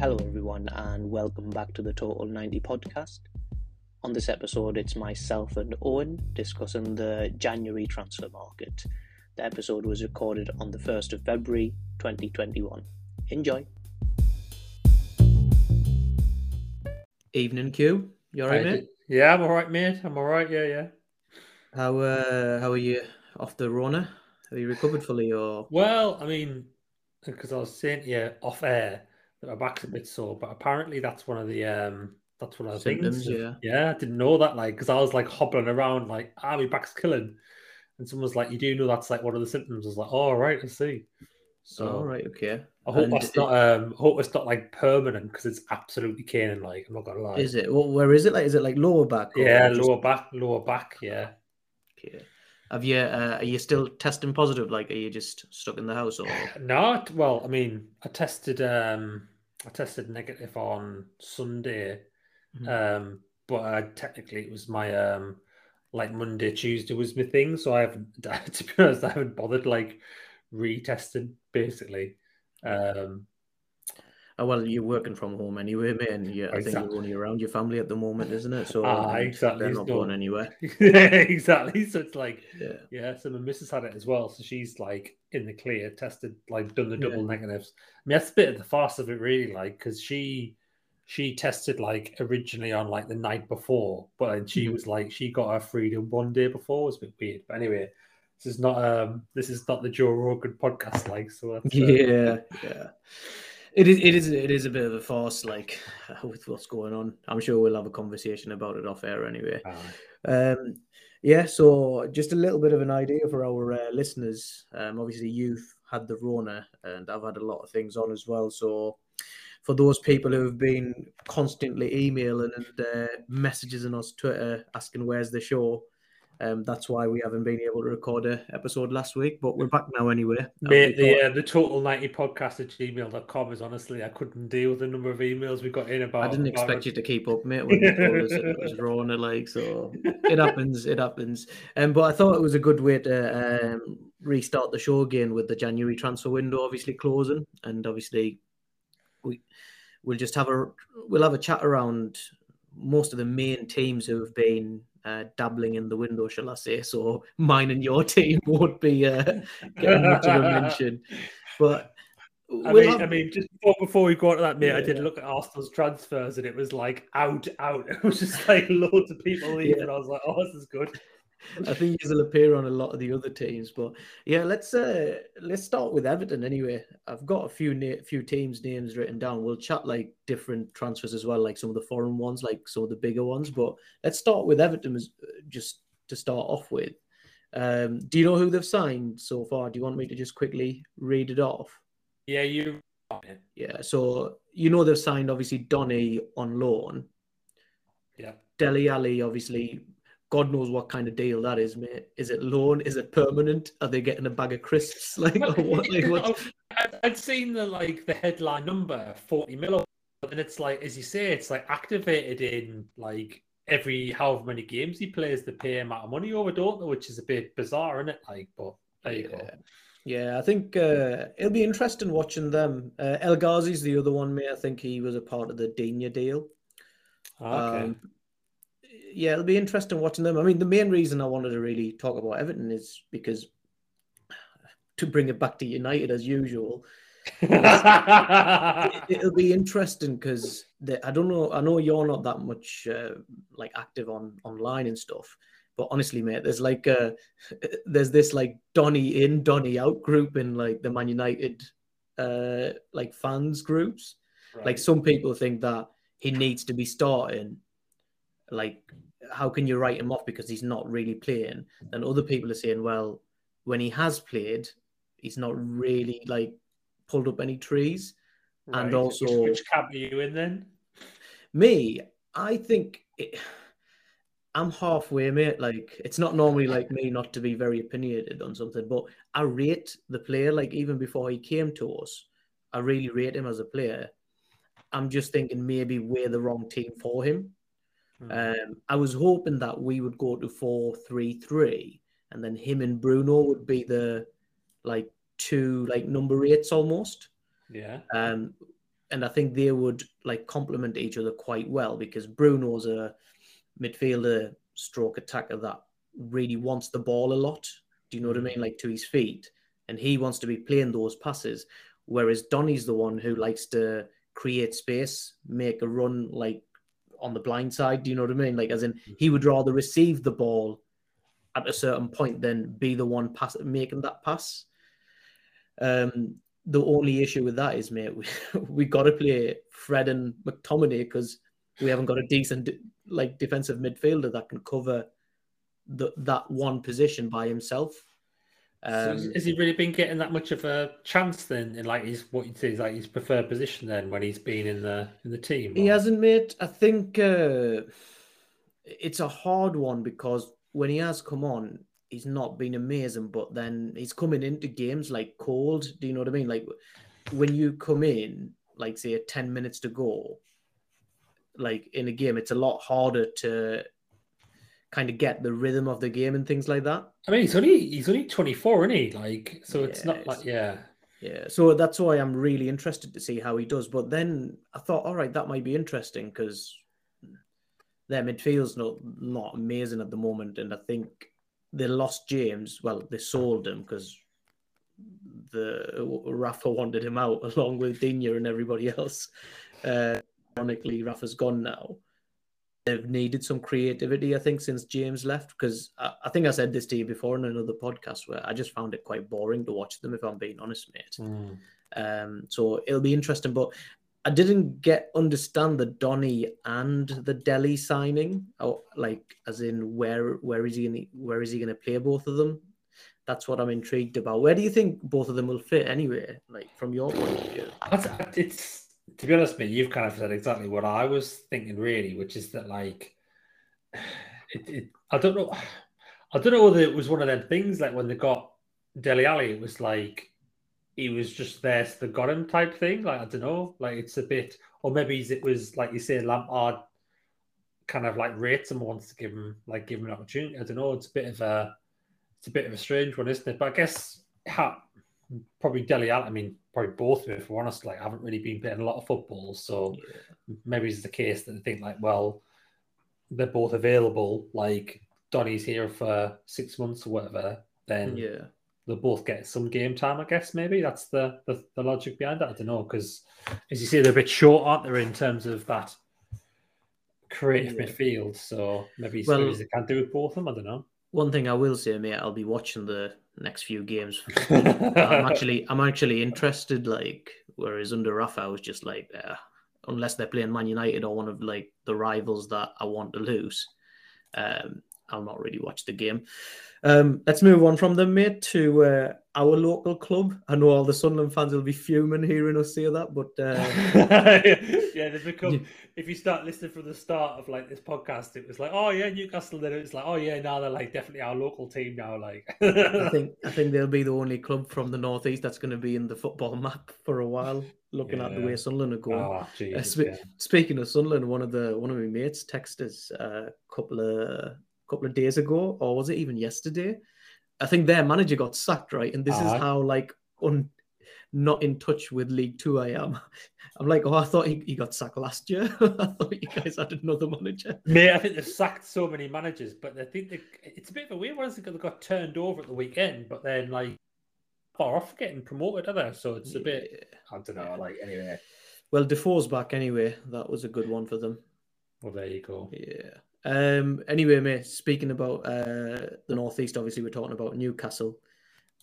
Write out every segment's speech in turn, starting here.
Hello, everyone, and welcome back to the Total 90 podcast. On this episode, it's myself and Owen discussing the January transfer market. The episode was recorded on the 1st of February 2021. Enjoy. Evening, Q. You alright, Hi, mate? Yeah, I'm all right, mate. I'm all right. Yeah, yeah. How uh, how are you off the Rona? Have you recovered fully, or Well, I mean, because I was saying to you off air that my back's a bit sore, but apparently that's one of the um, that's one of the Symptoms, things. yeah. yeah. I didn't know that, like, because I was like hobbling around, like, ah, my back's killing, and someone was like, "You do know that's like one of the symptoms." I was like, "Oh, all right, I see." So all right, okay? I hope And that's not um, I hope it's not like permanent because it's absolutely caning. Like, I'm not gonna lie. Is it? Well, where is it? Like, is it like lower back? Yeah, just- lower back, lower back. Yeah. Okay. Have you? Uh, are you still testing positive? Like, are you just stuck in the house, or not? well, I mean, I tested um I tested negative on Sunday. Mhm. Um but uh, technically it was my um like Monday, Tuesday was my thing, so I haven't to be honest, I haven't bothered like retesting basically. Um Oh, well, you're working from home anyway, mate, and you, I think you're only around your family at the moment, isn't it? So Ah, and exactly, they're not not- going anywhere. exactly. So it's like Yeah. Yeah, so my missus had it as well. So she's like in the clear, tested, like done the double Yeah. negatives. I mean, that's a bit of the farce of it, really, like because she she tested like originally on like the night before, but then she Mhm. was like she got her freedom one day before. It was a bit weird, but anyway, this is not um this is not the Joe Rogan podcast, like so. That's, uh, Yeah, yeah. It is. It is. It is a bit of a farce, like with what's going on. I'm sure we'll have a conversation about it off air anyway. aye. Um, yeah, so just a little bit of an idea for our uh, listeners. Um, obviously, you've had the Rona, and I've had a lot of things on as well. So, for those people who have been constantly emailing and uh, messages on us Twitter asking where's the show, um, that's why we haven't been able to record a episode last week. But we're back now anyway. Mate, the uh, the total 90 podcast at gmail.com is honestly I couldn't deal with the number of emails we got in about I didn't expect you to keep up, mate, when you told us it was Rona, like so. It happens, it happens. Um, but I thought it was a good way to um, restart the show again with the January transfer window obviously closing, and obviously we we'll just have a we'll have a chat around most of the main teams who have been uh, dabbling in the window, shall I say? So mine and your team won't be uh, getting much of a mention, but. I we'll mean, have- I mean, just before, before we go on to that, mate, I did Yeah. look at Arsenal's transfers and it was like out, out. It was just like loads of people leaving. Yeah. I was like, oh, this is good. I think he'll appear on a lot of the other teams, but yeah, let's uh let's start with Everton anyway. I've got a few na- few teams names written down. We'll chat like different transfers as well, like some of the foreign ones, like some of the bigger ones. But let's start with Everton as, just to start off with. Um, do you know who they've signed so far? Do you want me to just quickly read it off? Yeah, you. Yeah, so you know they've signed obviously Donny on loan. Yeah. Dele Alli, obviously, God knows what kind of deal that is, mate. Is it loan? Is it permanent? Are they getting a bag of crisps? Like, what, like what? I'd, seen the like the headline number forty mil, but then it's like, as you say, it's like activated in like every however many games he plays, they pay him out of money over, don't they? Which is a bit bizarre, isn't it? Like, but there you go. Yeah. Yeah, I think uh, it'll be interesting watching them. Uh, El Ghazi's the other one, mate. I think he was a part of the Digne deal. Ah, Okay. Um, yeah, it'll be interesting watching them. I mean, the main reason I wanted to really talk about Everton is because to bring it back to United as usual, it, it'll be interesting because I don't know. I know you're not that much uh, like active on online and stuff, but honestly, mate, there's like uh there's this like Donny in, Donny out group in like the Man United uh like fans groups. Like some people think that he needs to be starting. Like, how can you write him off because he's not really playing? And other people are saying, well, when he has played, he's not really like pulled up any trees. and also- which, which camp are you in then? Me, I think it, I'm halfway, mate. Like, it's not normally like me not to be very opinionated on something, but I rate the player. Like, even before he came to us, I really rate him as a player. I'm just thinking maybe we're the wrong team for him. Hmm. Um, I was hoping that we would go to four three three, and then him and Bruno would be the like two like number eights almost. yeah. Um, and I think they would like complement each other quite well because Bruno's a midfielder stroke attacker that really wants the ball a lot. Do you know what I mean? Like to his feet. And he wants to be playing those passes. Whereas Donny's the one who likes to create space, make a run like on the blind side. Do you know what I mean? Like as in he would rather receive the ball at a certain point than be the one pass making that pass. Um the only issue with that is, mate, we we got to play Fred and McTominay because we haven't got a decent like defensive midfielder that can cover the, that one position by himself. Um, so has he really been getting that much of a chance then in like his what you'd say is like his preferred position then when he's been in the in the team? He hasn't made. I think uh, it's a hard one because when he has come on, he's not been amazing. But then he's coming into games like cold. Do you know what I mean? Like when you come in, like say ten minutes to go, like in a game, it's a lot harder to kind of get the rhythm of the game and things like that. I mean, he's only he's only 24, isn't he? Like, so it's not like yeah. Yeah, so that's why I'm really interested to see how he does. But then I thought, all right, that might be interesting because their midfield's not not amazing at the moment, and I think they lost James. Well, they sold him because the Rafa wanted him out along with Digne and everybody else. Uh, ironically, Rafa's gone now they've needed some creativity, I think, since James left. Because I, I, think I said this to you before in another podcast where I just found it quite boring to watch them, if I'm being honest, mate. Mm. Um, so it'll be interesting. But I didn't get understand the Donny and the Dele signing, or like as in where where is he gonna where is he gonna play both of them? That's what I'm intrigued about. Where do you think both of them will fit anyway? Like from your point of view? It's to be honest, mate, you've kind of said exactly what I was thinking, really, which is that like, it, it I don't know, I don't know whether it was one of them things like when they got Dele Alli, it was like he was just there, so they got him type thing. Like I don't know, like it's a bit, or maybe it was like you say, Lampard kind of like rates him, wants to give him like give him an opportunity. I don't know. It's a bit of a, it's a bit of a strange one, isn't it? But I guess how probably Dele Alli. I mean, probably both of if we're honest. Like, I haven't really been playing a lot of football, so yeah. maybe it's the case that they think like, well, they're both available. Like, Donny's here for six months or whatever. Then yeah, they'll both get some game time. I guess maybe that's the the, the logic behind that. I don't know because, as you say, they're a bit short, aren't they, in terms of that creative yeah. midfield. So maybe, well, maybe they can't do with both of them. I don't know. One thing I will say, mate, I'll be watching the next few games. I'm actually I'm actually interested. Like whereas under Rafa, I was just like, uh, unless they're playing Man United or one of like the rivals that I want to lose, um, I'll not really watch the game. Um, let's move on from them, mate, to uh, our local club. I know all the Sunderland fans will be fuming hearing us say that, but uh... yeah, they become. If you start listening from the start of like this podcast, it was like, oh yeah, Newcastle. Then it's like, oh yeah, now they're like definitely our local team now. Like, I think I think they'll be the only club from the northeast that's going to be in the football map for a while. Looking yeah. at the way Sunderland are going. Oh, uh, spe- yeah. Speaking of Sunderland, one of the one of my mates texted us a couple of couple of days ago, or was it even yesterday? I think their manager got sacked, right? And this uh-huh. is how like un not in touch with League Two I am. I'm like, oh, I thought he, he got sacked last year. I thought you guys had another manager. Mate, I think they've sacked so many managers, but I think they, it's a bit of a weird one. They got turned over at the weekend, but then like far off getting promoted, are they? So it's a bit, I don't know. Like anyway. Well, Defoe's back anyway. That was a good one for them. Well, there you go. Yeah. Um, anyway, mate, speaking about uh, the Northeast, obviously, we're talking about Newcastle.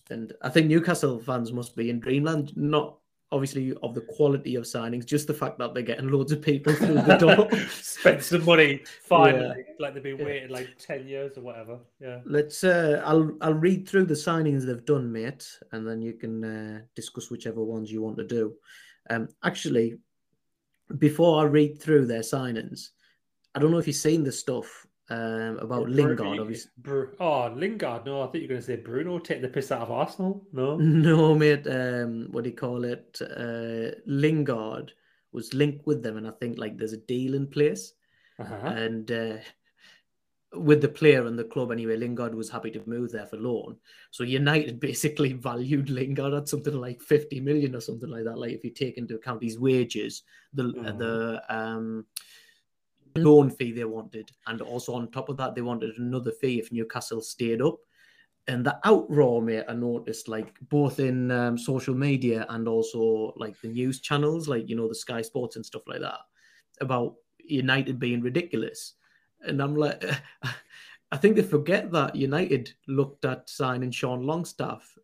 And I think Newcastle fans must be in dreamland, not obviously of the quality of signings, just the fact that they're getting loads of people through the door. Spend some money finally, yeah. like they've been waiting like 10 years or whatever. Yeah. Let's, uh, I'll, I'll read through the signings they've done, mate, and then you can uh, discuss whichever ones you want to do. Um, actually, before I read through their signings, I don't know if you've seen the stuff um, about Lingard. Obviously, oh Lingard. No, I think you're going to say Bruno take the piss out of Arsenal. No, no, mate. Um, what do you call it? Uh, Lingard was linked with them, and I think like there's a deal in place. Uh-huh. And uh, with the player and the club anyway, Lingard was happy to move there for loan. So United basically valued Lingard at something like 50 million or something like that. Like if you take into account his wages, the Mhm. the um loan fee they wanted, and also on top of that, they wanted another fee if Newcastle stayed up. And the outroar, mate, I noticed like both in um, social media and also like the news channels, like you know the Sky Sports and stuff like that, about United being ridiculous. And I'm like, I think they forget that United looked at signing Sean Longstaff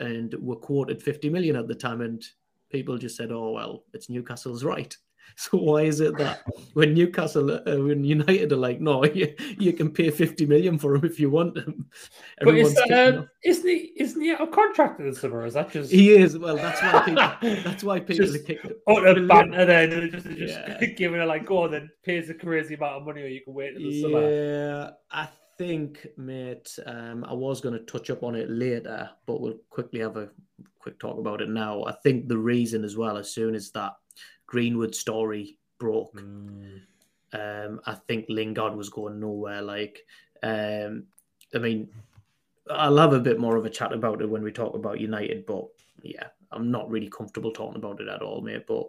and were quoted 50 million at the time, and people just said, "Oh well, it's Newcastle's right." So why is it that when Newcastle, uh, when United are like, "No, you, you can pay 50 million for him if you want him," But is, kicking um, isn't he isn't he out of contract in the summer? Is that just He is well. That's why people. That's why people Just are kicking. utter banter then and just, just Yeah. giving it like go on then pays a crazy amount of money or you can wait till the summer. Yeah, I think, mate. Um, I was going to touch up on it later, but we'll quickly have a quick talk about it now. I think the reason as well, as soon as that Greenwood story broke, Mm. um, I think Lingard was going nowhere. Like, um, I mean, I'll have a bit more of a chat about it when we talk about United, but yeah, I'm not really comfortable talking about it at all, mate. But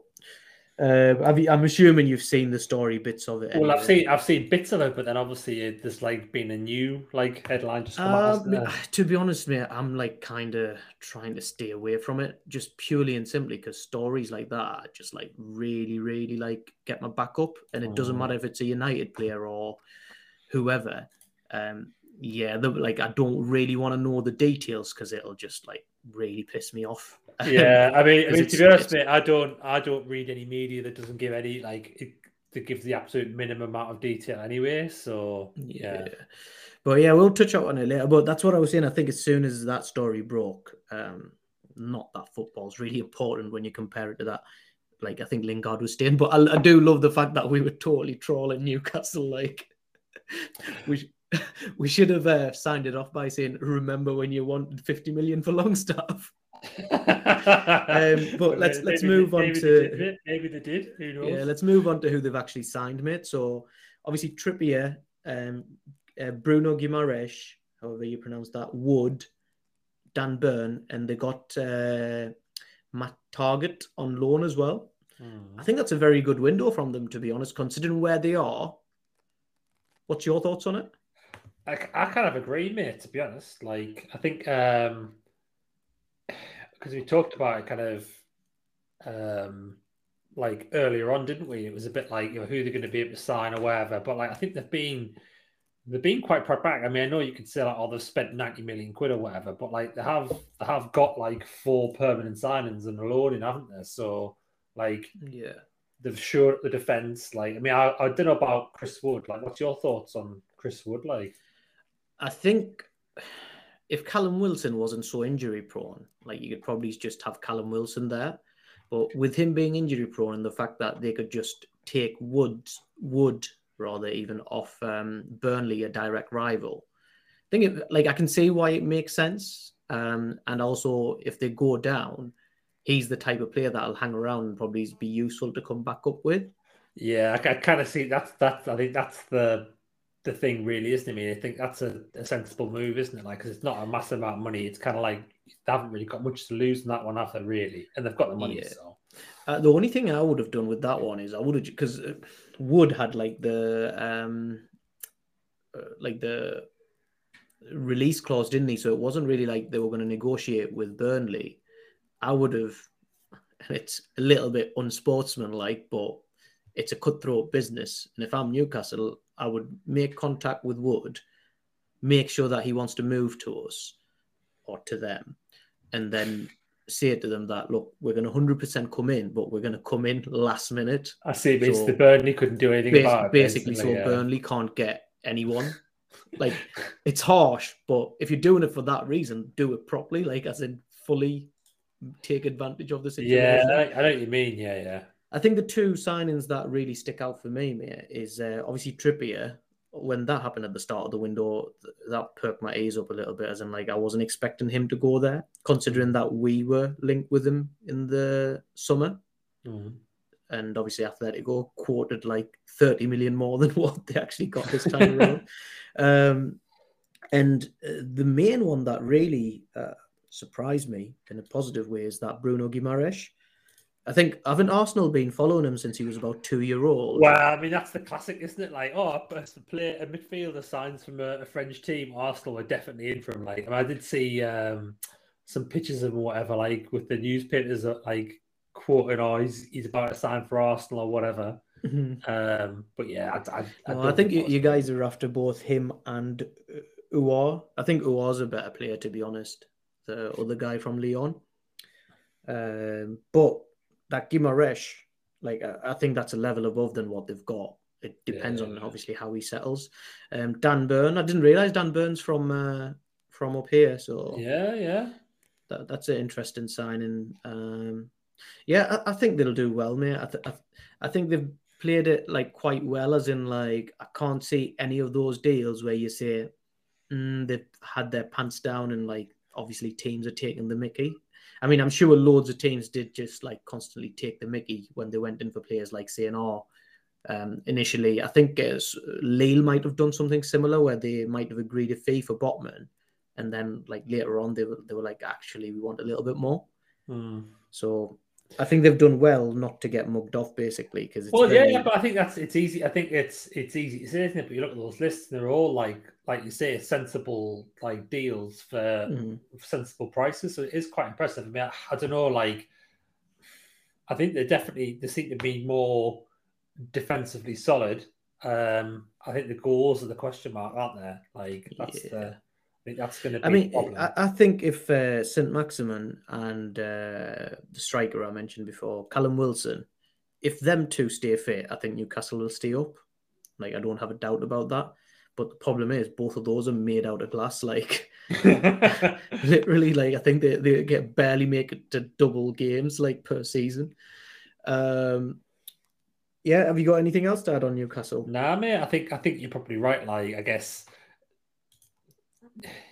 uh, you, I'm assuming you've seen the story bits of it. Well, I've seen I've seen bits of it, but then obviously it, there's like been a new like headline just come out. Um, hasn't there? to be honest, mate, I'm like kind of trying to stay away from it, just purely and simply because stories like that just like really, really like get my back up, and it doesn't Mm. matter if it's a United player or whoever. Um, yeah, the, like I don't really want to know the details because it'll just like really piss me off. Yeah, I mean, I mean, to be honest, mate, I don't, I don't read any media that doesn't give any like it, that gives the absolute minimum amount of detail anyway. So Yeah. yeah, But yeah, we'll touch on it later. But that's what I was saying. I think as soon as that story broke, um, not that football's really important when you compare it to that. Like I think Lingard was staying, but I, I do love the fact that we were totally trolling Newcastle. Like we we should have uh, signed it off by saying, "Remember when you wanted fifty million for Longstaff?" Um, but let's- let's move on maybe to- they maybe they did. Who knows? Yeah, let's move on to who they've actually signed, mate. So obviously Trippier, um, uh, Bruno Guimaraes, however you pronounce that, Wood, Dan Burn, and they got uh, Matt Targett on loan as well. Hmm. I think that's a very good window from them, to be honest, considering where they are. What's your thoughts on it? I, I kind of agree, mate. To be honest, like I think um because we talked about it kind of um like earlier on, didn't we? It was a bit like you know who they're going to be able to sign or whatever. But like I think they've been they've been quite pragmatic. I mean, I know you could say like, oh, they've spent ninety million quid or whatever, but like they have they have got like four permanent signings and a loan in, haven't they? So like Yeah. they've shored the defense. Like I mean, I, I don't know about Chris Wood. Like, what's your thoughts on Chris Wood? Like. I think if Callum Wilson wasn't so injury prone, like you could probably just have Callum Wilson there. But with him being injury prone and the fact that they could just take Wood, Wood rather even off um, Burnley, a direct rival, I think it, like I can see why it makes sense. Um, and also, if they go down, he's the type of player that'll hang around and probably be useful to come back up with. Yeah, I, I kind of see that's that's I think that's the the thing really, isn't it? I mean, I think that's a, a sensible move, isn't it? Like, because it's not a massive amount of money. It's kind of like they haven't really got much to lose in that one, have they? Really, and they've got the money. Yeah. So Uh, the only thing I would have done with that one is I would have because Wood had like the um uh, like the release clause, didn't he? So it wasn't really like they were going to negotiate with Burnley. I would have, and it's a little bit unsportsmanlike, but it's a cutthroat business. And if I'm Newcastle, I would make contact with Wood, make sure that he wants to move to us or to them, and then say to them that look, we're going to hundred percent come in, but we're going to come in last minute. I see. Means So- the Burnley couldn't do anything Bas- about it. basically, so yeah. Burnley can't get anyone. Like it's harsh, but if you're doing it for that reason, do it properly. Like as in fully take advantage of the situation. Yeah, I know, I know what you mean. Yeah, yeah. I think the two signings that really stick out for me, mate, is uh, obviously Trippier. When that happened at the start of the window, that perked my ears up a little bit, as in like I wasn't expecting him to go there, considering that we were linked with him in the summer. Mhm. and obviously Atletico quoted like 30 million more than what they actually got this time around. Um, and uh, the main one that really uh, surprised me in a positive way is that Bruno Guimaraes. I think haven't Arsenal been following him since he was about two year old? Well, I mean that's the classic, isn't it? Like, oh, a player, a midfielder signs from a, a, French team. Arsenal are definitely in for him. Like, I, mean, I did see um, some pictures of him, whatever, like with the newspapers, that like quoting, "Oh, he's, he's about to sign for Arsenal or whatever." Mm-hmm. Um, but yeah, I, I, I, no, think you, you, guys are after both him and Aouar. I think Aouar's a better player, to be honest. The other guy from Lyon. Um, but that Guimaraes, like I, I, think that's a level above than what they've got. It depends yeah, on obviously how he settles. Um, Dan Burn, I didn't realize Dan Burn's from uh, from up here. So yeah, yeah, that, that's an interesting signing. Um, yeah, I, I, think they'll do well, mate. I, th- I, I think they've played it like quite well, as in like I can't see any of those deals where you say mm, they've had their pants down and like obviously teams are taking the Mickey. I mean, I'm sure loads of teams did just like constantly take the Mickey when they went in for players like CNR. Um, initially, I think uh, Lille might have done something similar where they might have agreed a fee for Botman, and then like later on they were they were like, actually, we want a little bit more. Mm. So I think they've done well not to get mugged off, basically, because well, very... yeah, yeah, but I think that's it's easy. I think it's it's easy to say, isn't it? But you look at those lists, and they're all like like you say, sensible like deals for mm. sensible prices. So it is quite impressive. I mean, I, I don't know, like I think they're definitely they seem to be more defensively solid. Um, I think the goals are the question mark, aren't there? Like that's yeah. the think that's going to be. I mean, I, I, think if uh, St. Maximin and uh, the striker I mentioned before, Callum Wilson, if them two stay fit, I think Newcastle will stay up. Like I don't have a doubt about that. But the problem is, both of those are made out of glass. Like literally, like I think they, they get barely make it to double games like per season. Um, yeah, have you got anything else to add on Newcastle? Nah, mate. I think I think you're probably right. Like I guess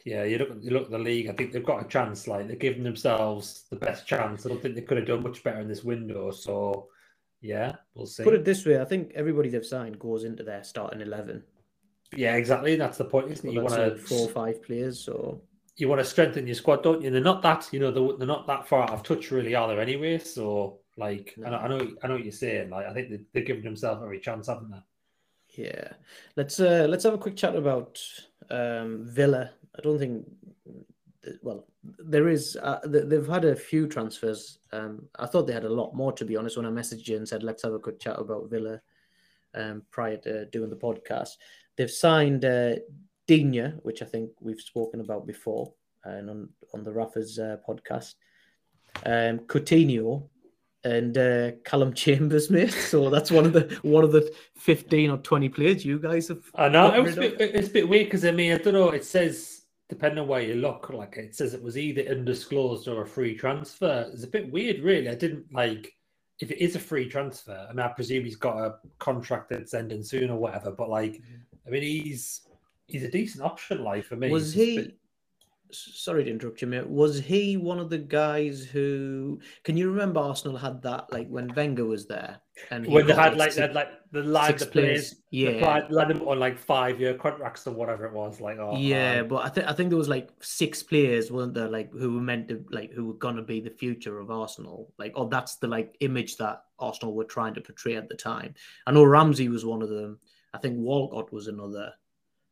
yeah, you look you look at the league. I think they've got a chance. Like they're giving themselves the best chance. I don't think they could have done much better in this window. So, yeah, we'll see. Put it this way: I think everybody they've signed goes into their starting eleven. Yeah, exactly. That's the point, isn't it? You want to four or five players, so you want to strengthen your squad, don't you? And they're not that, you know, they're, they're not that far out of touch, really, are they? Anyway, so like, no. I, know, I know, I know what you're saying. Like, I think they, they're giving themselves every chance, haven't they? Yeah, let's uh, let's have a quick chat about um, Villa. I don't think. Well, there is. Uh, they've had a few transfers. Um, I thought they had a lot more, to be honest. When I messaged you and said let's have a quick chat about Villa um, prior to doing the podcast, they've signed uh, Digne, which I think we've spoken about before, and on on the Raffers uh, podcast. Um, Coutinho, and uh, Callum Chambers, mate. So that's one of the one of the fifteen or twenty players you guys have. I know it was a bit, it's a bit weird because I mean I don't know. It says depending on where you look, like it says it was either undisclosed or a free transfer. It's a bit weird, really. I didn't like if it is a free transfer. I mean, I presume he's got a contract that's ending soon or whatever. But like, I mean, he's he's a decent option, like for me. Was he? Sorry to interrupt you, mate. Was he one of the guys who? Can you remember Arsenal had that like when Wenger was there, and when they had like, six, like the line the players, yeah, let them on like five year contracts or whatever it was, like oh, yeah. Um, but I think I think there was like six players, weren't there? Like who were meant to like who were gonna be the future of Arsenal. Like oh, that's the like image that Arsenal were trying to portray at the time. I know Ramsey was one of them. I think Walcott was another,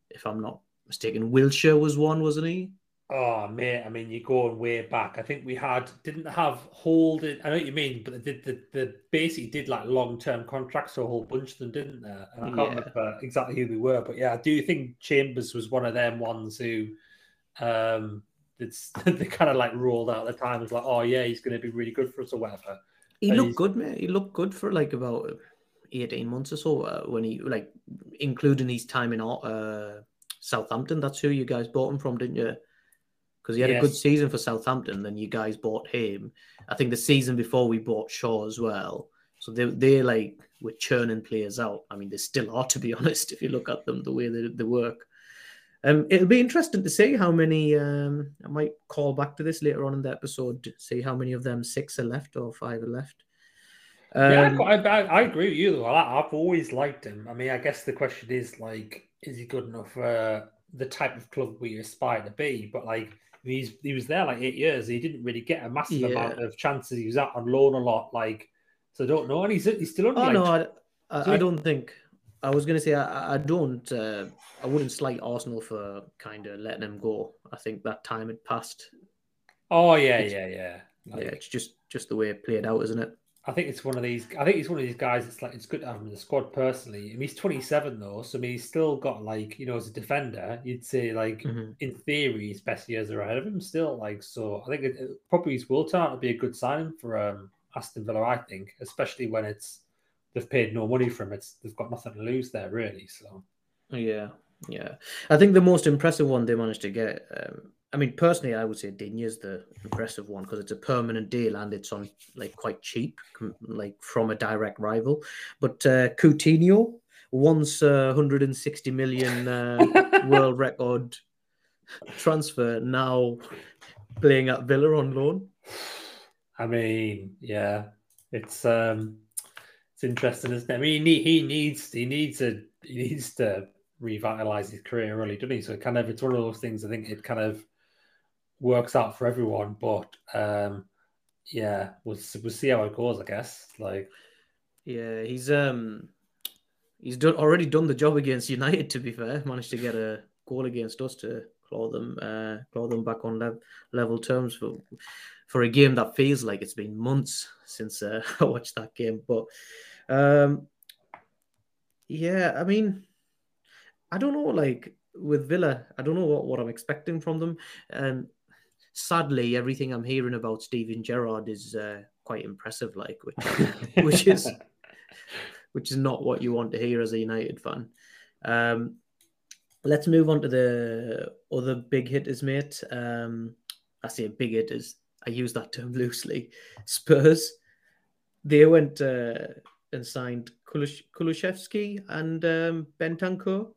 if I'm not mistaken. Wilshere was one, wasn't he? Oh mate, I mean, you're going way back. I think we had didn't have holding. I know what you mean, but they did the, the basically did like long term contracts, so a whole bunch of them didn't there. And I can't yeah. remember exactly who they were, but yeah, I do think Chambers was one of them ones who um it's they kind of like rolled out at the time. It's like, oh yeah, he's going to be really good for us or whatever. He and looked good, man. He looked good for like about eighteen months or so uh, when he like including his time in uh Southampton. That's who you guys bought him from, didn't you? Because he had yes. a good season for Southampton. Then you guys bought him. I think the season before we bought Shaw as well. So they they like were churning players out. I mean, they still are to be honest. If you look at them, the way they, they work. Um, it'll be interesting to see how many. Um, I might call back to this later on in the episode. To see how many of them six are left or five are left. Um, yeah, I, I, I agree with you. Though. I, I've always liked him. I mean, I guess the question is like, is he good enough for the type of club we aspire to be? But like, he's he was there like eight years. He didn't really get a massive Yeah. amount of chances. He was out on loan a lot. Like, so I don't know. And he's he's still only Oh like, no, I, I, So I don't think. I was going to say I, I don't. Uh, I wouldn't slight Arsenal for kind of letting him go. I think that time had passed. oh yeah, it's- yeah, yeah. Like, yeah, it's just just the way it played out, isn't it? I think it's one of these. I think it's one of these guys. It's like it's good to have him in the squad personally. I mean, he's 27 though, so I mean, he's still got like you know, as a defender, you'd say like Mhm. in theory his best years are ahead of him still. Like so, I think it, it probably will turn out to be a good signing for um, Aston Villa. I think, especially when it's they've paid no money for him. It's they've got nothing to lose there really. So Yeah, yeah. I think the most impressive one they managed to get. Um, I mean, personally, I would say Digne is the impressive one because it's a permanent deal and it's on like quite cheap, like from a direct rival. But uh, Coutinho, once uh, 160 million uh, world record transfer, now playing at Villa on loan. I mean, yeah, it's um, it's interesting, isn't it? I mean, he, he needs he needs a he needs to revitalize his career, really, doesn't he? So it kind of it's one of those things. I think it kind of works out for everyone, but um, yeah, we'll we'll see how it goes. I guess. Like, Yeah, he's um he's done already done the job against United. To be fair, managed to get a goal against us to claw them uh, claw them back on lev- level terms for for a game that feels like it's been months since uh, I watched that game. But um, yeah, I mean, I don't know. Like with Villa, I don't know what, what I'm expecting from them. Um, sadly, everything I'm hearing about Steven Gerrard is uh, quite impressive. Like, which which is which is not what you want to hear as a United fan. Um, let's move on to the other big hitters, mate. Um, I say big hitters. I use that term loosely. Spurs. They went uh, and signed Kulish- Kulusevski and um, Bentancur.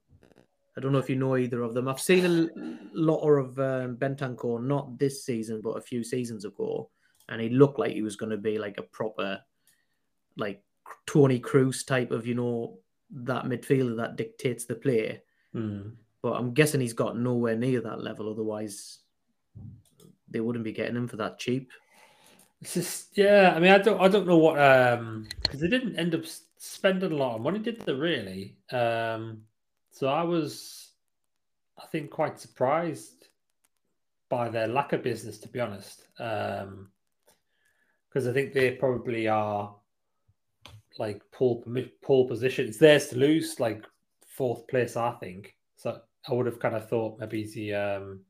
I don't know if you know either of them. I've seen a lot of um, Bentancur, not this season, but a few seasons ago, and he looked like he was going to be like a proper, like Toni Kroos type of, you know, that midfielder that dictates the play. Hmm. But I'm guessing he's got nowhere near that level. Otherwise, they wouldn't be getting him for that cheap. It's just yeah. I mean, I don't I don't know what um because they didn't end up spending a lot of money, did they? Really? Um, so I was, I think, quite surprised by their lack of business, to be honest. Um, because I think they probably are like poor pole position. It's theirs to lose, like fourth place, I think. So I would have kind of thought maybe the um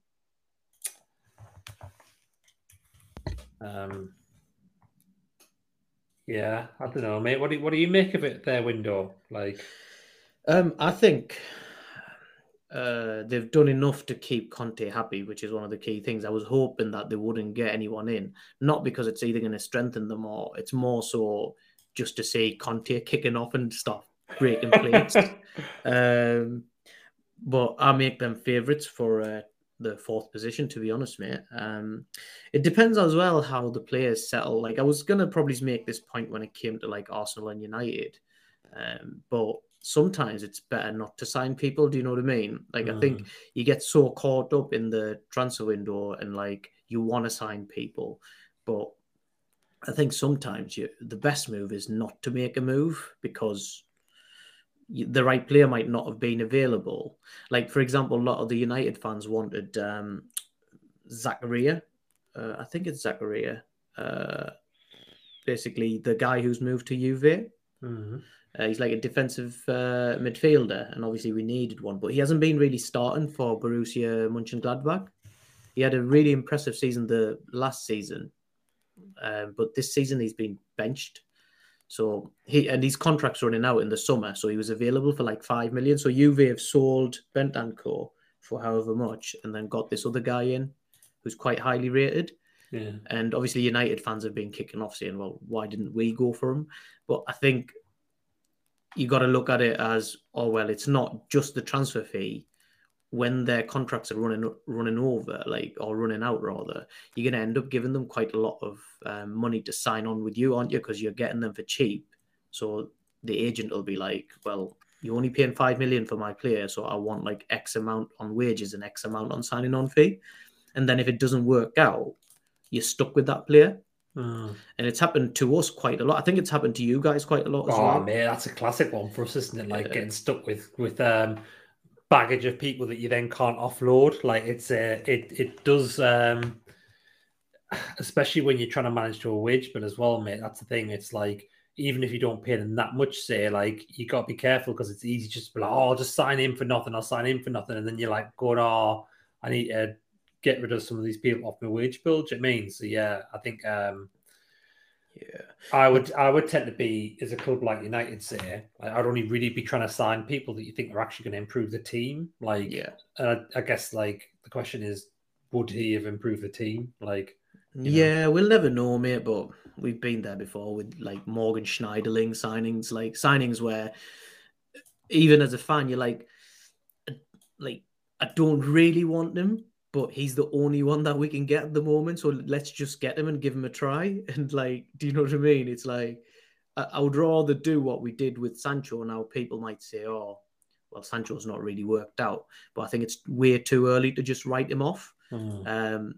um yeah, I don't know, mate. What do what do you make of it? Their window, like Um, I think uh, they've done enough to keep Conte happy, which is one of the key things. I was hoping that they wouldn't get anyone in, not because it's either going to strengthen them or it's more so just to see Conte kicking off and stop breaking plates. um, but I make them favourites for uh, the fourth position, to be honest, mate. Um, it depends as well how the players settle. Like I was gonna probably make this point when it came to like Arsenal and United, um, but sometimes it's better not to sign people. Do you know what I mean? Like I think you get so caught up in the transfer window and like you want to sign people, but I think sometimes you the best move is not to make a move because you, the right player might not have been available. Like for example, a lot of the United fans wanted um, Zachariah. Uh, I think it's Zachariah. Uh, basically, the guy who's moved to Juve. Mhm. Uh, he's like a defensive uh, midfielder, and obviously we needed one, but he hasn't been really starting for Borussia Mönchengladbach. He had a really impressive season the last season, um, but this season he's been benched. So he and his contract's running out in the summer, so he was available for like five million. So Juve have sold Bentancur for however much, and then got this other guy in, who's quite highly rated. yeah, And obviously, United fans have been kicking off saying, well, why didn't we go for him? But I think you got to look at it as, oh, well, it's not just the transfer fee. when their contracts are running running over, like or running out rather, you're going to end up giving them quite a lot of um, money to sign on with you, aren't you? Because you're getting them for cheap. So the agent will be like, well, you're only paying five million for my player, so I want like X amount on wages and X amount on signing on fee. And then if it doesn't work out, you're stuck with that player. Mm. And it's happened to us quite a lot. I think it's happened to you guys quite a lot as Oh well. man, that's a classic one for us, isn't it? Like Yeah. getting stuck with with um baggage of people that you then can't offload. Like it's uh, it it does um especially when you're trying to manage to a wage bill as well, mate. That's the thing. It's like even if you don't pay them that much, say like you got to be careful because it's easy just to be like, oh, I'll just sign in for nothing. I'll sign in for nothing, and then you're like going, oh, I need to get rid of some of these people off my wage bill. Do you know I mean? So yeah, I think um Yeah. I would I would tend to be as a club like United say I'd only really be trying to sign people that you think are actually going to improve the team. Like Yeah. uh, I guess like the question is would he have improved the team? Like know? Yeah, we'll never know, mate, but we've been there before with like Morgan Schneiderlin signings, like signings where even as a fan, you're like, like, I don't really want him, but he's the only one that we can get at the moment. So let's just get him and give him a try. And like, do you know what I mean? It's like, I, I would rather do what we did with Sancho. Now, people might say, oh, well, Sancho's not really worked out, but I think it's way too early to just write him off. Um,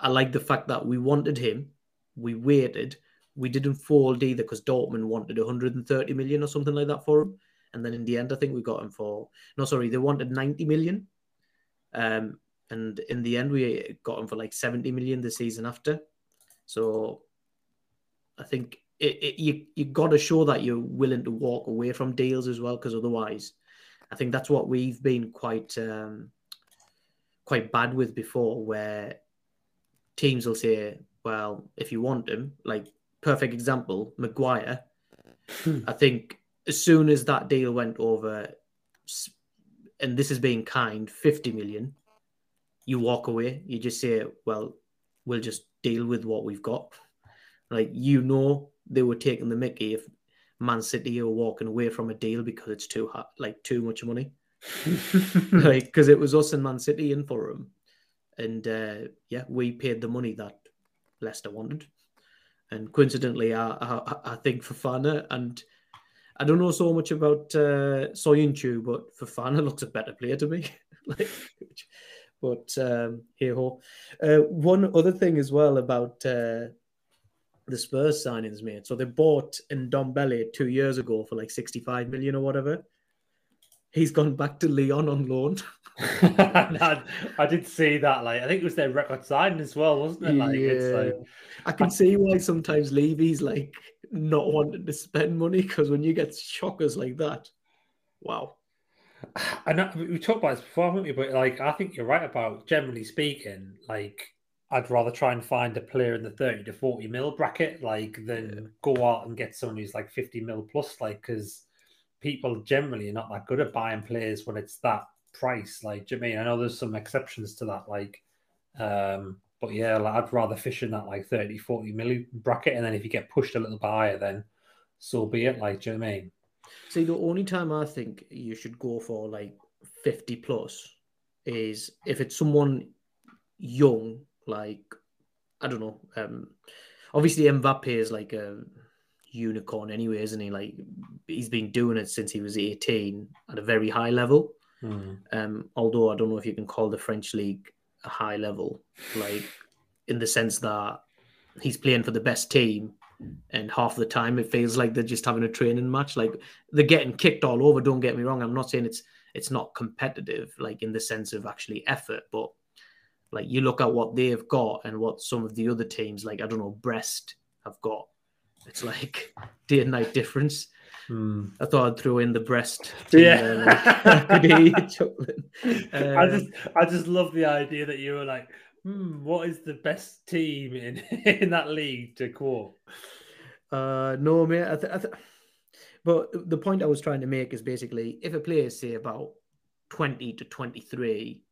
I like the fact that we wanted him, we waited, we didn't fold either because Dortmund wanted 130 million or something like that for him, and then in the end, I think we got him for no, sorry, they wanted 90 million, um, and in the end, we got him for like 70 million the season after. So, I think it, it, you you got to show that you're willing to walk away from deals as well, because otherwise, I think that's what we've been quite. Um, quite bad with before where teams will say, well, if you want him, like perfect example, Maguire. I think as soon as that deal went over, and this is being kind, 50 million, you walk away. You just say, well, we'll just deal with what we've got. Like, you know, they were taking the mickey if Man City are walking away from a deal because it's too hot, like too much money like because it was us and Man City in for him, and uh, yeah, we paid the money that Leicester wanted, and coincidentally, I I, I think Fofana and I don't know so much about uh, Soyuncu, but Fofana looks a better player to me. like, but um, hey ho. Uh, one other thing as well about uh, the Spurs signings, mate. So they bought Ndombele two years ago for like sixty-five million or whatever. He's gone back to Lyon on loan. I, I did see that. Like I think it was their record signing as well, wasn't it? Like it's like I can see why sometimes Levy's like not wanting to spend money because when you get shockers like that, wow. I know we talked about this before, haven't we? But like, I think you're right about generally speaking. Like, I'd rather try and find a player in the thirty to forty mil bracket, like, than go out and get someone who's like fifty mil plus. Like, because people generally are not that good at buying players when it's that price. Like, do you I mean? I know there's some exceptions to that. Like, um, but yeah, like, I'd rather fish in that like 30, 40 mil bracket, and then if you get pushed a little bit higher, then so be it. Like, do you know I mean? See, the only time I think you should go for like 50 plus is if it's someone young, like, I don't know. Um, obviously, Mbappe is like a unicorn anyway, isn't he? Like, he's been doing it since he was 18 at a very high level. Hmm. Um, although I don't know if you can call the French league a high level, like in the sense that he's playing for the best team, and half the time it feels like they're just having a training match. Like they're getting kicked all over. Don't get me wrong. I'm not saying it's it's not competitive, like in the sense of actually effort, but like you look at what they've got and what some of the other teams, like I don't know, Brest have got. It's like day and night difference. Hmm. I thought I'd throw in the breast. Yeah. there, like, I could hear you chuckling. I Um, just I just love the idea that you were like, hmm, what is the best team in in that league to quote? Uh, no, mate. I th- I th- but the point I was trying to make is basically if a player is say about twenty to twenty-three,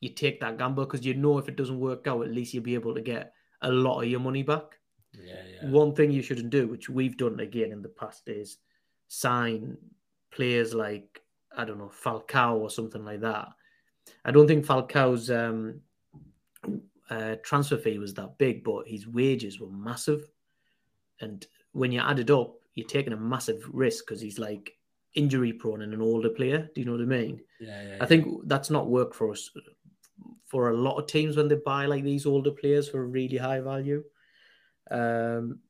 you take that gamble because you know if it doesn't work out, at least you'll be able to get a lot of your money back. Yeah, yeah. One thing you shouldn't do, which we've done again in the past, is sign players like I don't know Falcao or something like that, I don't think Falcao's um, uh, transfer fee was that big, but his wages were massive. And when you add it up, you're taking a massive risk because he's like injury prone and an older player. Do you know what I mean? Yeah, yeah. I think that's not worked for us for a lot of teams when they buy like these older players for really high value. Um,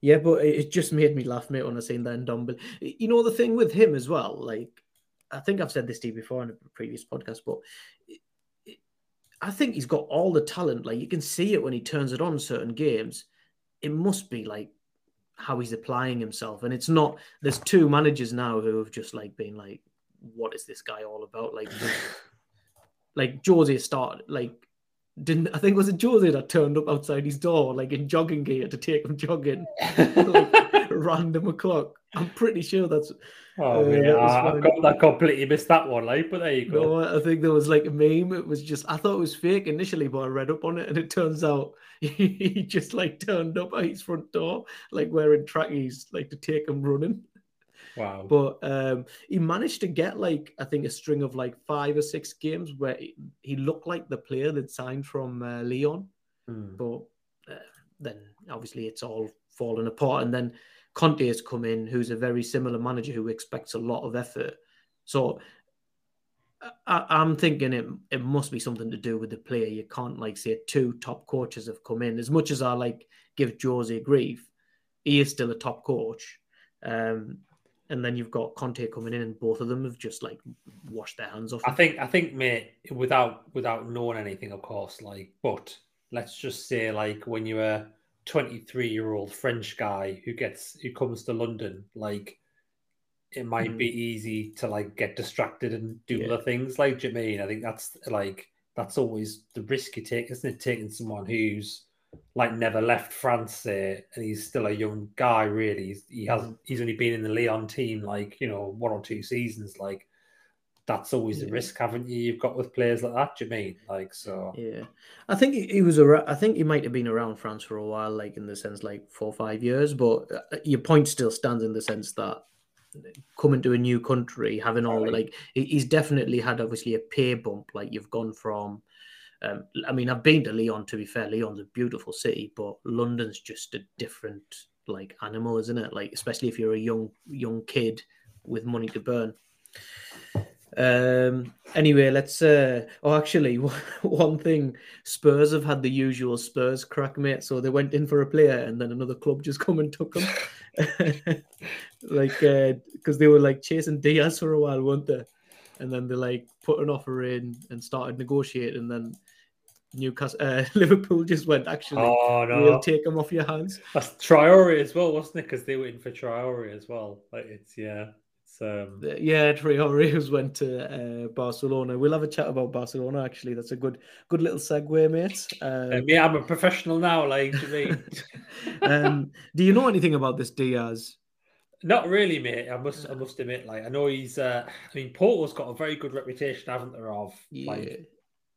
yeah, but it just made me laugh, mate, when I seen that Ndombele. You know the thing with him as well, like I think I've said this to you before in a previous podcast, but I think he's got all the talent. Like you can see it when he turns it on certain games. It must be like how he's applying himself. And it's not there's two managers now who have just like been like, what is this guy all about? Like like Jose started like didn't I think was it Jose that turned up outside his door like in jogging gear to take him jogging like, random o'clock. I'm pretty sure that's Oh uh, man, I got that completely missed that one, like, but there you go. No, I think there was like a meme. It was just I thought it was fake initially, but I read up on it and it turns out he just like turned up at his front door, like wearing trackies, like to take him running. Wow. But um, he managed to get like I think a string of like five or six games where he looked like the player that signed from uh, Lyon. Hmm. But uh, then obviously it's all fallen apart. And then Conte has come in, who's a very similar manager who expects a lot of effort. So I, am thinking it it must be something to do with the player. You can't like say two top coaches have come in. As much as I like give Jose grief, he is still a top coach. Um, and then you've got Conte coming in, and both of them have just like washed their hands off. I think, I think, mate, without without knowing anything, of course, like, but let's just say, like, when you're a 23 year old French guy who gets who comes to London, like, it might mm. be easy to like get distracted and do yeah. other things. Like, Jermaine, I think that's like that's always the risk you take, isn't it? Taking someone who's like never left France there, and he's still a young guy. Really, he's, he hasn't. He's only been in the Lyon team like you know one or two seasons. Like that's always yeah. the risk, haven't you? You've got with players like that. Do you mean like so? Yeah, I think he was around. I think he might have been around France for a while, like in the sense like four or five years. But uh, your point still stands in the sense that coming to a new country, having all right. like he's definitely had obviously a pay bump. Like you've gone from um, I mean, I've been to Lyon. To be fair, Lyon's a beautiful city, but London's just a different like animal, isn't it? Like, especially if you're a young young kid with money to burn. Um. Anyway, let's. Uh, oh, actually, one thing: Spurs have had the usual Spurs crack, mate. So they went in for a player, and then another club just come and took him. like, because uh, they were like chasing Diaz for a while, weren't they? And then they like put an offer in and started negotiating. And then Newcastle, uh, Liverpool just went, actually, oh, no. we'll take them off your hands. That's Traore as well, wasn't it? Because they were in for Traore as well. Like it's yeah. Um... Yeah, Traore has went to uh, Barcelona. We'll have a chat about Barcelona. Actually, that's a good, good little segue, mate. Um, um, yeah, I'm a professional now. Like, do, um, do you know anything about this Diaz? Not really, mate. I must, I must admit. Like, I know he's. Uh, I mean, Porto's got a very good reputation, haven't they? Of yeah. like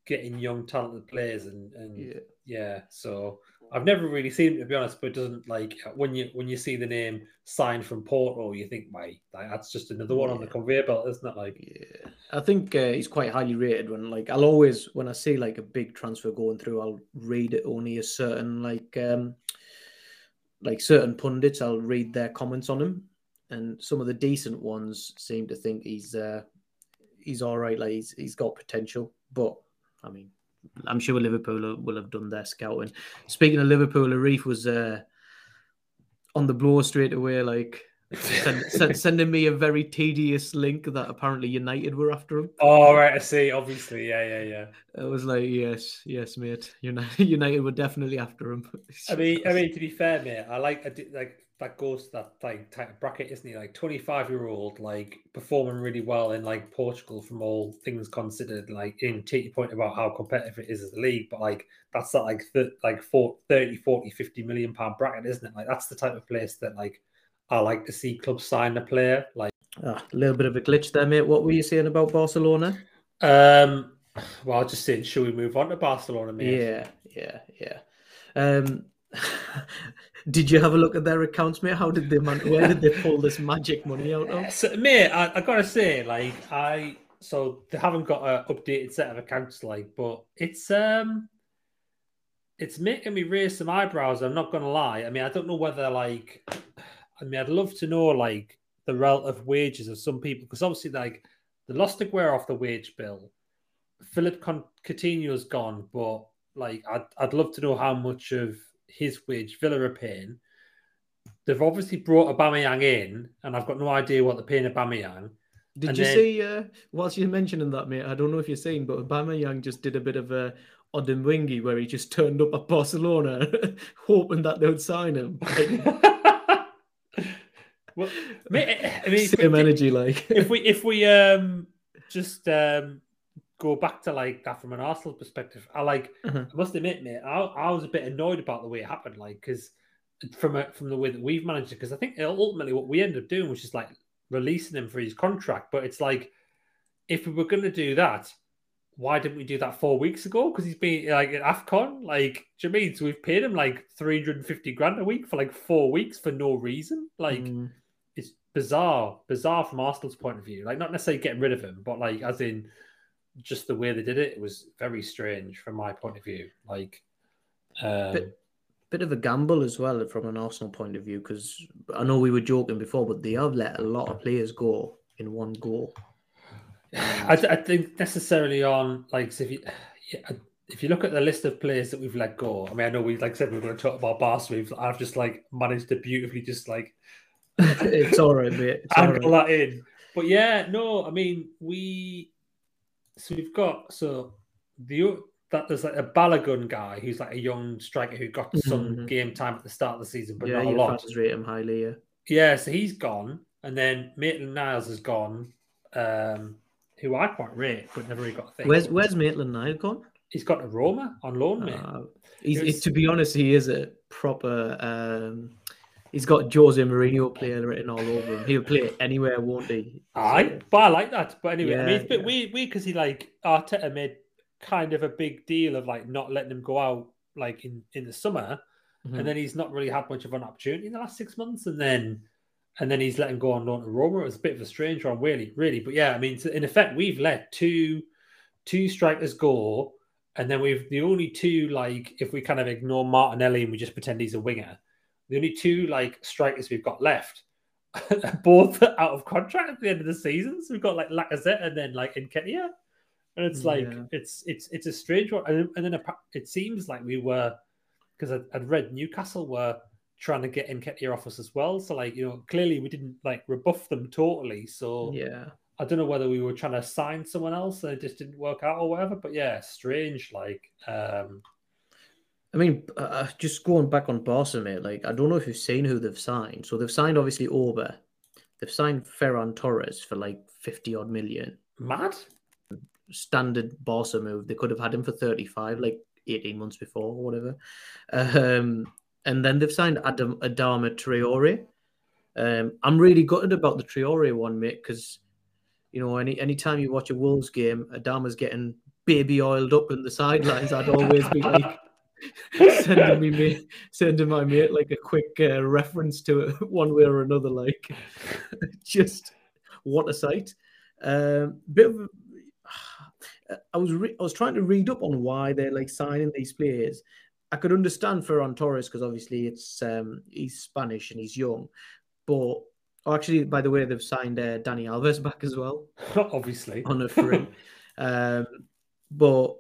getting young talented players and and yeah. yeah. So I've never really seen him to be honest, but it doesn't like when you when you see the name signed from Porto, you think, my that's just another one yeah. on the conveyor belt, isn't it?" Like, yeah, I think uh, he's quite highly rated. When like I'll always when I see like a big transfer going through, I'll read it only a certain like um like certain pundits. I'll read their comments on him, and some of the decent ones seem to think he's uh he's all right. Like he's he's got potential, but I mean, I'm sure Liverpool will have done their scouting. Speaking of Liverpool, Arif was uh, on the blow straight away, like send, send, sending me a very tedious link that apparently United were after him. Oh, right, I see. Obviously, yeah, yeah, yeah. I was like, yes, yes, mate. United, United were definitely after him. I mean, I mean, to be fair, mate, I like, I did, like that goes to that like type of bracket, isn't he? Like twenty five year old, like performing really well in like Portugal from all things considered. Like in take your point about how competitive it is as a league, but like that's that like th- like 30, 40, 50 million pound bracket, isn't it? Like that's the type of place that like I like to see clubs sign a player. Like ah, a little bit of a glitch there, mate. What were you saying about Barcelona? Um, well, just saying, should we move on to Barcelona, mate? Yeah, yeah, yeah. Um, did you have a look at their accounts, mate? How did they man- where did they pull this magic money out of? So, mate, I, I, gotta say, like I so they haven't got an updated set of accounts, like, but it's um, it's making me raise some eyebrows. I'm not gonna lie. I mean, I don't know whether like, I mean, I'd love to know like the relative wages of some people because obviously like they lost Aguero off the wage bill. Philippe Coutinho's gone, but like I'd, I'd love to know how much of his wage Villa are paying. They've obviously brought Aubameyang in, and I've got no idea what they're paying Aubameyang. Did And you then- see, uh, whilst you're mentioning that, mate, I don't know if you're seen, but Aubameyang just did a bit of a Odemwingie where he just turned up at Barcelona hoping that they would sign him. well, mate, I mean, Same energy, like. if we if we um just um go back to like that from an Arsenal perspective, I like Uh-huh. I must admit, mate, I, I was a bit annoyed about the way it happened, like because from a, from the way that we've managed it, because I think ultimately what we ended up doing was just like releasing him for his contract, but it's like if we were going to do that. Why didn't we do that four weeks ago? Because he's been like at AFCON. Like, do you mean? So we've paid him like 350 grand a week for like four weeks for no reason. Like, Mm. it's bizarre, bizarre from Arsenal's point of view. Like not necessarily getting rid of him, but like as in just the way they did it, it was very strange from my point of view. Like, um, Bit- bit of a gamble as well from an Arsenal point of view because I know we were joking before, but they have let a lot of players go in one go. I, I think necessarily on like if you yeah, if you look at the list of players that we've let go. I mean, I know we like said we are going to talk about Barca. We've I've just like managed to beautifully just like it's all right, mate. It's all right. that in. But yeah, no, I mean we so we've got so the that there's like a Balogun guy who's like a young striker who got some Mhm. game time at the start of the season, but yeah, not a lot. rate him highly. Yeah. Yeah, so he's gone, and then Maitland Niles has gone, um, who I quite rate, but never really got a thing. Where's Where's Maitland Niles gone? he's got a Roma on loan, mate. Uh, he's, was- to be honest, he is a proper. Um, he's got Jose Mourinho player written all over him. He'll play it anywhere, won't he? Aye, but I like that. But anyway, I mean, it's a bit Yeah, yeah. weird because he like Arteta made kind of a big deal of like not letting him go out like in in the summer, Mhm. and then he's not really had much of an opportunity in the last six months, and then and then he's letting go on loan to Roma. It was a bit of a strange one, really, really. But yeah, I mean, in effect, we've let two two strikers go, and then we've the only two like if we kind of ignore Martinelli and we just pretend he's a winger, the only two like strikers we've got left. are Both out of contract at the end of the season, so we've got like Lacazette and then like Nketiah, and it's like Yeah. it's it's it's a strange one. And, and then it seems like we were because I'd, I'd read Newcastle were trying to get Nketiah off us as well. So like you know clearly we didn't like rebuff them totally. So Yeah. I don't know whether we were trying to sign someone else and it just didn't work out or whatever. But yeah, strange. Like um I mean, uh, just going back on Barca, mate. Like, I don't know if you've seen who they've signed. So they've signed obviously Auba. They've signed Ferran Torres for like fifty odd million. mad. Standard Barca move. They could have had him for thirty-five, like eighteen months before or whatever. Um, and then they've signed Adam Adama Traore. Um, I'm really gutted about the Traore one, mate, because you know, any anytime you watch a Wolves game, Adama's getting baby oiled up in the sidelines. I'd always be like sending me mate, sending my mate like a quick uh, reference to it one way or another. Like, just what a sight. Um, bit of. I was re- I was trying to read up on why they're like signing these players. I could understand Ferran Torres because obviously it's um, he's Spanish and he's young, but oh, actually, by the way, they've signed uh, Dani Alves back as well Not Obviously. on a free. um, but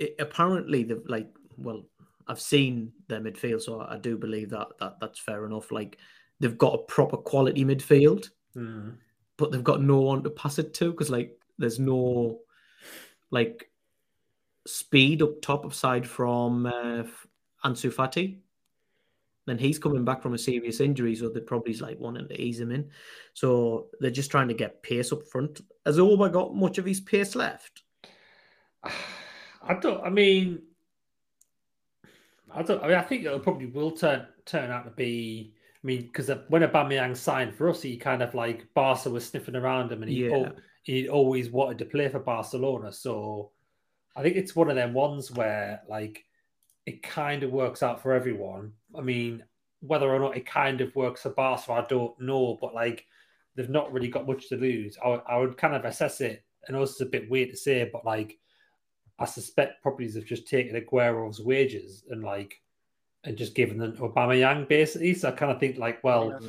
it, apparently, they've like, well, I've seen their midfield, so I do believe that that that's fair enough. Like, they've got a proper quality midfield, Mm. but they've got no one to pass it to because like there's no like speed up top aside from uh, Ansu Fati. Then he's coming back from a serious injury, so they're probably like wanting to ease him in. So they're just trying to get pace up front. Has Auba got much of his pace left? I don't. I mean, I don't. I mean, I think it probably will turn turn out to be. I mean, because when Aubameyang signed for us, he kind of like Barca was sniffing around him, and he Yeah. al- he always wanted to play for Barcelona. So I think it's one of them ones where like it kind of works out for everyone. I mean, whether or not it kind of works for Barca, I don't know. But like they've not really got much to lose. I, would- I would kind of assess it and also it's a bit weird to say, but like I suspect properties have just taken Aguero's wages and like and just given them to Aubameyang basically. So I kind of think like, well, yeah.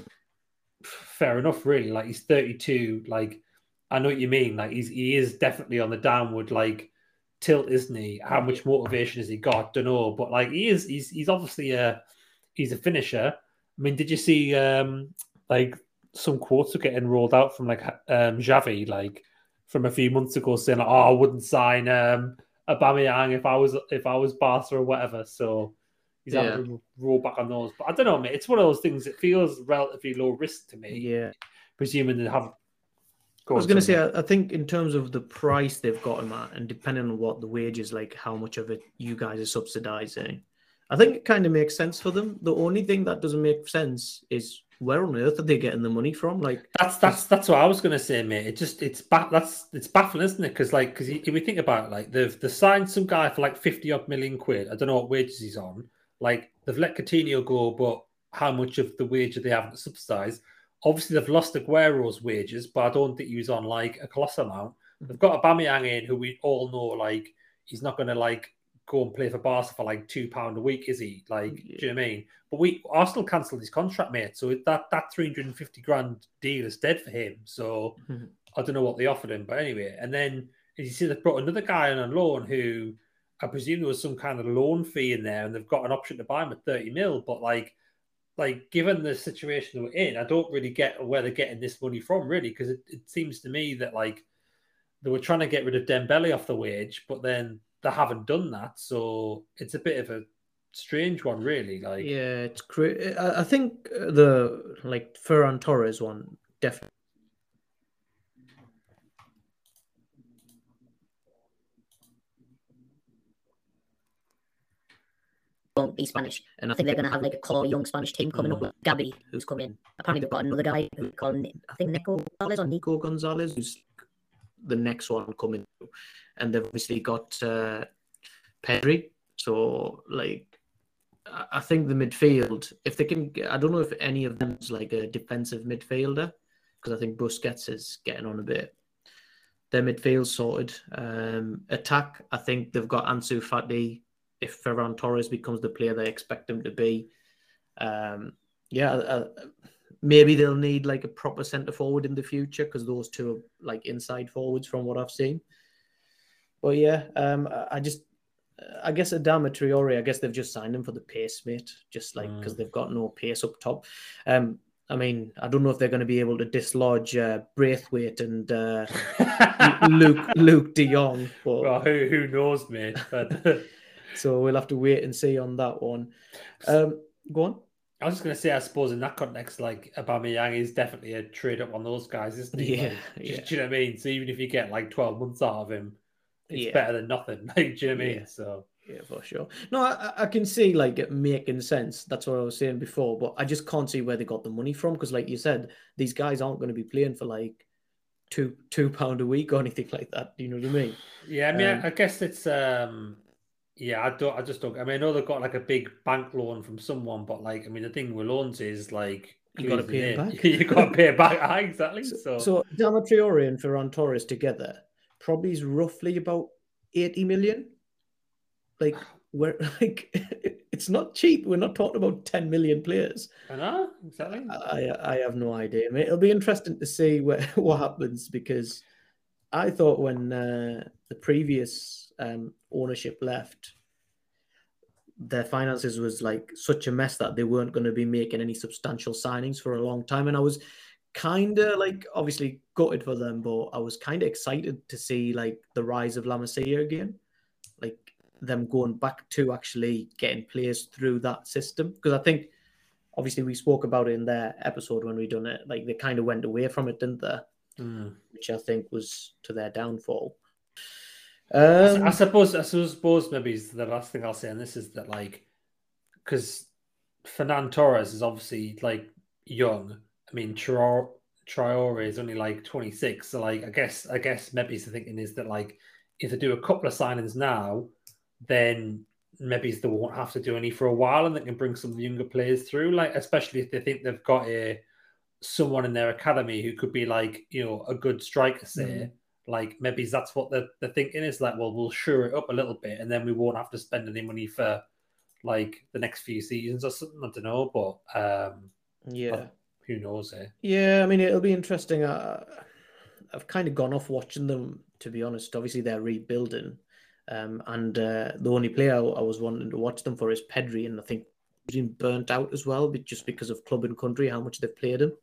fair enough, really. Like he's 32. Like I know what you mean. Like he's he is definitely on the downward like tilt, isn't he? How much motivation has he got? Don't know, but like he is, he's he's obviously a he's a finisher. I mean, did you see um like some quotes are getting rolled out from like um Xavi like from a few months ago saying, like, "Oh, I wouldn't sign um Aubameyang if I was if I was Barca or whatever." So he's yeah. having to roll back on those. But I don't know, mate. It's one of those things. It feels relatively low risk to me. Yeah, presuming they have I was going to say, I, I, think in terms of the price they've got him at, and depending on what the wage is, like how much of it you guys are subsidizing, I think it kind of makes sense for them. The only thing that doesn't make sense is where on earth are they getting the money from? Like that's that's that's what I was going to say, mate. It just it's ba- that's it's baffling, isn't it? Because like because if we think about it, like they've they signed some guy for like fifty odd million quid. I don't know what wages he's on. Like they've let Coutinho go, but how much of the wage are they having to subsidize? Obviously, they've lost Aguero's wages, but I don't think he was on like a colossal amount. Mm. They've got a Aubameyang in, who we all know like he's not going to like go and play for Barca for like two pound a week, is he? Like, yeah. do you know what I mean? But we Arsenal cancelled his contract, mate. So that that three hundred and fifty grand deal is dead for him. So mm-hmm. I don't know what they offered him, but anyway. And then you see, they've brought another guy on a loan who I presume there was some kind of loan fee in there, and they've got an option to buy him at thirty mil. But like like given the situation we're in, I don't really get where they're getting this money from, really, because it, it, seems to me that like they were trying to get rid of Dembele off the wage, but then they haven't done that, so it's a bit of a strange one, really. Like, yeah, it's crazy. I think uh, the like Ferran Torres one definitely won't be Spanish. And I think they're going to have like a core young Spanish team coming up with Gavi, who's coming. Apparently, they've got another guy who's called, I think, Nico Gonzalez or Nico Gonzalez, who's the next one coming. And they've obviously got uh, Pedri. So, like, I think the midfield, if they can, I don't know if any of them's like a defensive midfielder, because I think Busquets is getting on a bit. Their midfield sorted. Um, attack, I think they've got Ansu Fati, if Ferran Torres becomes the player they expect him to be. Um, yeah, maybe they'll need like a proper centre forward in the future because those two are like inside forwards from what I've seen. But yeah, um, I just, I guess Adama Traore, I guess they've just signed him for the pace, mate, just like because mm. they've got no pace up top. Um, I mean, I don't know if they're going to be able to dislodge uh, Braithwaite and uh, Luke Luuk De Jong. But... Well, who who knows, mate? But so we'll have to wait and see on that one. Um, go on. I was just going to say, I suppose in that context, like Aubameyang is definitely a trade up on those guys, isn't he? Yeah, like, yeah. Do you know what I mean? So even if you get like twelve months out of him, it's yeah. better than nothing. Like, do you know what I mean? Yeah. So yeah, for sure. No, I, I can see like it making sense. That's what I was saying before, but I just can't see where they got the money from because, like you said, these guys aren't going to be playing for like two two pound a week or anything like that. Do you know what I mean? Yeah, I mean, um, I guess it's um yeah, I don't. I just don't. I mean, I know they've got like a big bank loan from someone, but like, I mean, the thing with loans is like you got to pay it eh? back. you got to pay it back. Ah, exactly. So, so Adama Traore and Ferran Torres together probably is roughly about eighty million. Like, ah. we're like, it's not cheap. We're not talking about ten million players. I know exactly. I I have no idea. I mean, it'll be interesting to see where what happens because I thought when uh, the previous um, ownership left, their finances was like such a mess that they weren't going to be making any substantial signings for a long time. And I was kind of like obviously gutted for them, but I was kind of excited to see like the rise of La Masia again, like them going back to actually getting players through that system. Because I think obviously we spoke about it in their episode when we done it, like they kind of went away from it, didn't they? Mm. Which I think was to their downfall. Um, I, suppose. I suppose maybe the last thing I'll say, on this is that like, because Ferran Torres is obviously like young. I mean, Traore, Traore is only like twenty six. So like, I guess, I guess maybe the thinking is that like, if they do a couple of signings now, then maybe they won't have to do any for a while, and they can bring some younger players through. Like, especially if they think they've got a someone in their academy who could be like, you know, a good striker, say. Mm like maybe that's what the the thinking is. Like, well, we'll shore it up a little bit, and then we won't have to spend any money for like the next few seasons or something. I don't know, but um, Yeah. but who knows? Eh? Yeah, I mean, it'll be interesting. Uh, I've kind of gone off watching them, to be honest. Obviously, they're rebuilding. Um, and uh, the only player I, I was wanting to watch them for is Pedri, and I think he's been burnt out as well, but just because of club and country, how much they've played him.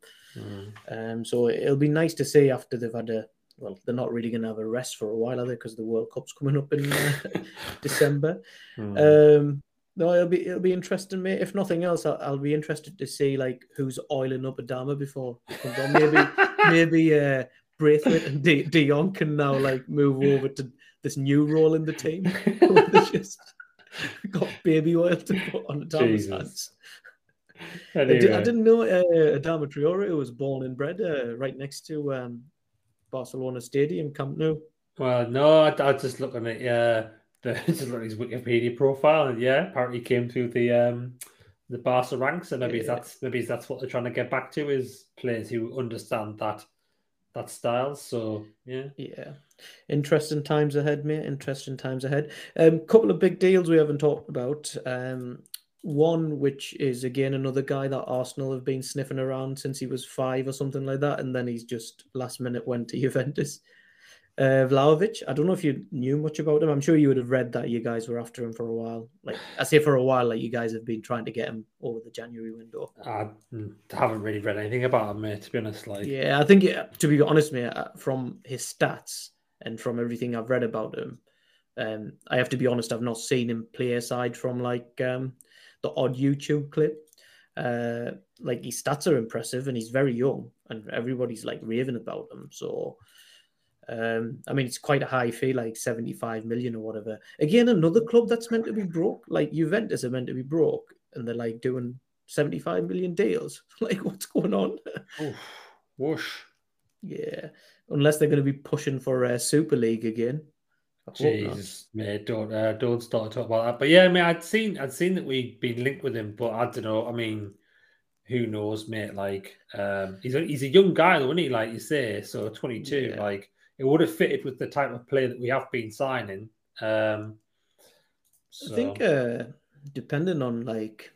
Um, so it'll be nice to see after they've had a well, they're not really going to have a rest for a while, are they? Because the World Cup's coming up in uh, December. Mm. Um, no, it'll be it'll be interesting, mate. If nothing else, I'll, I'll be interested to see like who's oiling up Adama before he comes on. Maybe maybe uh, Braithwaite and De, Jong can now like move over to this new role in the team. just got baby oil to put on Adama's Jesus. hands. Anyway. I didn't know uh, Adama Traore was born and bred uh, right next to um, Barcelona Stadium, Camp Nou. Well, no, I, I was just looking at yeah, the just looking at his Wikipedia profile, and yeah, apparently came through the um the Barca ranks, and maybe Yeah. that's maybe that's what they're trying to get back to is players who understand that that style. So yeah, Yeah, interesting times ahead, mate. Interesting times ahead. Um, couple of big deals we haven't talked about. Um, one which is again another guy that Arsenal have been sniffing around since he was five or something like that, and then he's just last minute went to Juventus. Uh, Vlahovic. I don't know if you knew much about him. I'm sure you would have read that you guys were after him for a while. Like I say, for a while, like you guys have been trying to get him over the January window. I haven't really read anything about him, mate. To be honest, like Yeah, I think to be honest, mate, uh, from his stats and from everything I've read about him, um, I have to be honest, I've not seen him play aside from like um, the odd YouTube clip. Uh, like his stats are impressive, and he's very young, and everybody's like raving about him. So, um, I mean, it's quite a high fee, like seventy-five million or whatever. Again, another club that's meant to be broke, like Juventus are meant to be broke, and they're like doing seventy-five million deals. like, what's going on? oof, whoosh. Yeah, unless they're going to be pushing for a Super League again. Jesus, mate, don't uh, don't start to talk about that. But yeah, I mean, I'd seen I'd seen that we'd been linked with him, but I don't know. I mean, who knows, mate? Like, um, he's a, he's a young guy, though, isn't he? Like you say, so twenty two. Yeah. Like, it would have fitted with the type of player that we have been signing. Um, I think, uh, depending on like,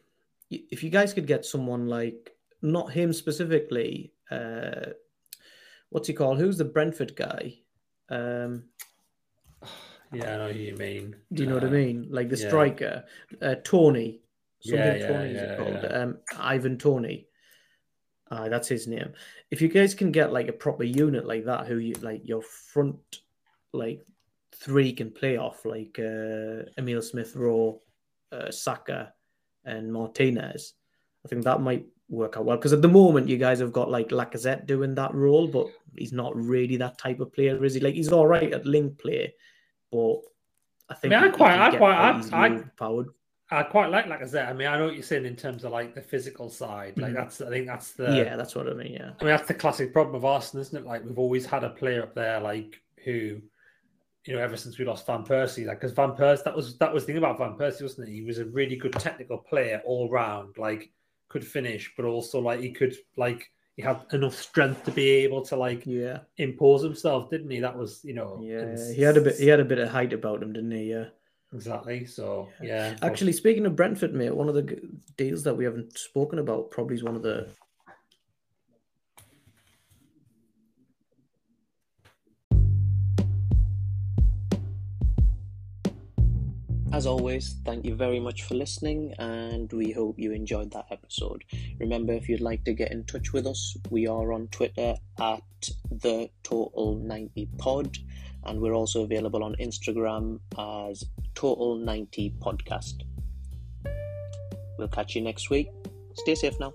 if you guys could get someone like not him specifically, uh, what's he called? Who's the Brentford guy? Um, yeah, I know who you mean. do you know what I Uh, mean? Like the yeah. striker, uh, Toney. Something Yeah, yeah, is yeah, called? Um, Ivan Toney. Uh, that's his name. If you guys can get like a proper unit like that, who you like your front like three can play off, like uh, Emile Smith Rowe, uh, Saka, and Martinez, I think that might work out well. Because at the moment, you guys have got like Lacazette doing that role, but he's not really that type of player, is he? Like he's all right at link play, but I think I, mean, I quite- I quite- I- I- I quite like, like I said. I mean, I know what you're saying in terms of like the physical side. Like Mhm. that's, I think that's the yeah, that's what I mean. Yeah. I mean, that's the classic problem of Arsenal, isn't it? Like we've always had a player up there, like who, you know, ever since we lost Van Persie, like because Van Persie, that was that was the thing about Van Persie, wasn't it? He was a really good technical player all round, like could finish, but also like he could like he had enough strength to be able to like Yeah. impose himself, didn't he? That was, you know, Yeah, he had a bit. He had a bit of height about him, didn't he? Yeah. exactly. So yeah, Actually, speaking of Brentford, mate, one of the deals that we haven't spoken about probably is one of the. As always, thank you very much for listening, and we hope you enjoyed that episode. Remember, if you'd like to get in touch with us, we are on Twitter at the Total 90 Pod, and we're also available on Instagram as Total 90 Podcast. We'll catch you next week. Stay safe now.